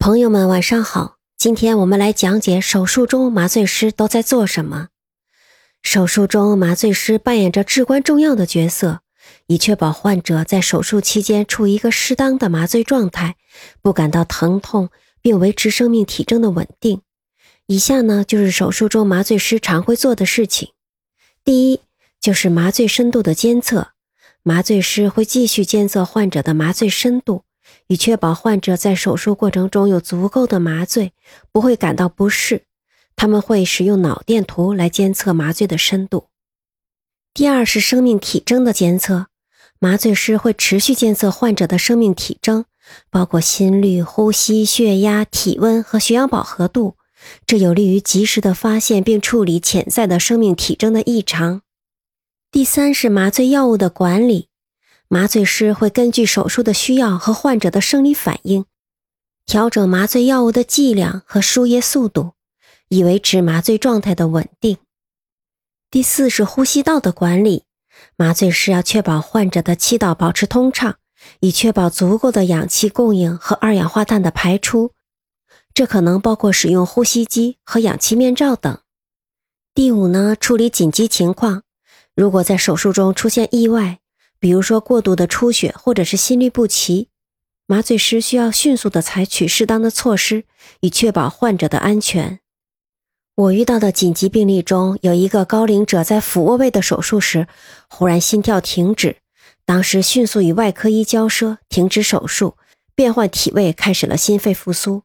朋友们，晚上好。今天我们来讲解手术中麻醉师都在做什么。手术中，麻醉师扮演着至关重要的角色，以确保患者在手术期间处于一个适当的麻醉状态，不感到疼痛，并维持生命体征的稳定。以下呢，就是手术中麻醉师常会做的事情。第一，就是麻醉深度的监测。麻醉师会继续监测患者的麻醉深度。以确保患者在手术过程中有足够的麻醉，不会感到不适。他们会使用脑电图来监测麻醉的深度。第二是生命体征的监测，麻醉师会持续监测患者的生命体征，包括心率、呼吸、血压、体温和血氧饱和度，这有利于及时的发现并处理潜在的生命体征的异常。第三是麻醉药物的管理。麻醉师会根据手术的需要和患者的生理反应，调整麻醉药物的剂量和输液速度，以维持麻醉状态的稳定。第四是呼吸道的管理，麻醉师要确保患者的气道保持通畅，以确保足够的氧气供应和二氧化碳的排出。这可能包括使用呼吸机和氧气面罩等。第五呢，处理紧急情况，如果在手术中出现意外。比如说过度的出血或者是心律不齐，麻醉师需要迅速的采取适当的措施，以确保患者的安全。我遇到的紧急病例中有一个高龄者在俯卧位的手术时，忽然心跳停止，当时迅速与外科医交涉停止手术，变换体位，开始了心肺复苏。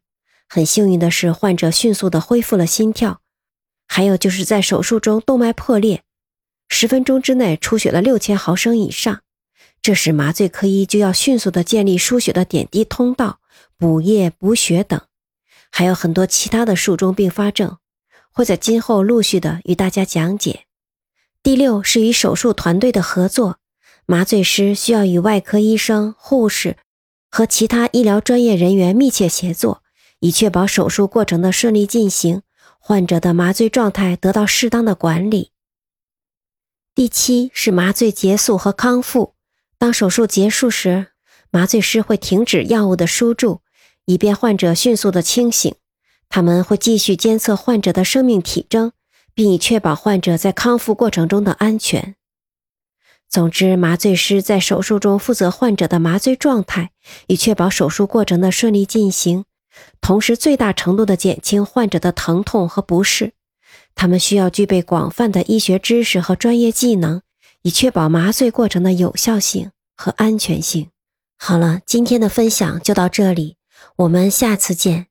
很幸运的是，患者迅速的恢复了心跳。还有就是在手术中动脉破裂，十分钟之内出血了六千毫升以上。这时，麻醉科医就要迅速的建立输血的点滴通道、补液、补血等，还有很多其他的术中并发症，会在今后陆续的与大家讲解。第六是与手术团队的合作，麻醉师需要与外科医生、护士和其他医疗专业人员密切协作，以确保手术过程的顺利进行，患者的麻醉状态得到适当的管理。第七是麻醉结束和康复。当手术结束时，麻醉师会停止药物的输注，以便患者迅速的清醒。他们会继续监测患者的生命体征，并以确保患者在康复过程中的安全。总之，麻醉师在手术中负责患者的麻醉状态，以确保手术过程的顺利进行，同时最大程度的减轻患者的疼痛和不适。他们需要具备广泛的医学知识和专业技能。以确保麻醉过程的有效性和安全性。好了，今天的分享就到这里，我们下次见。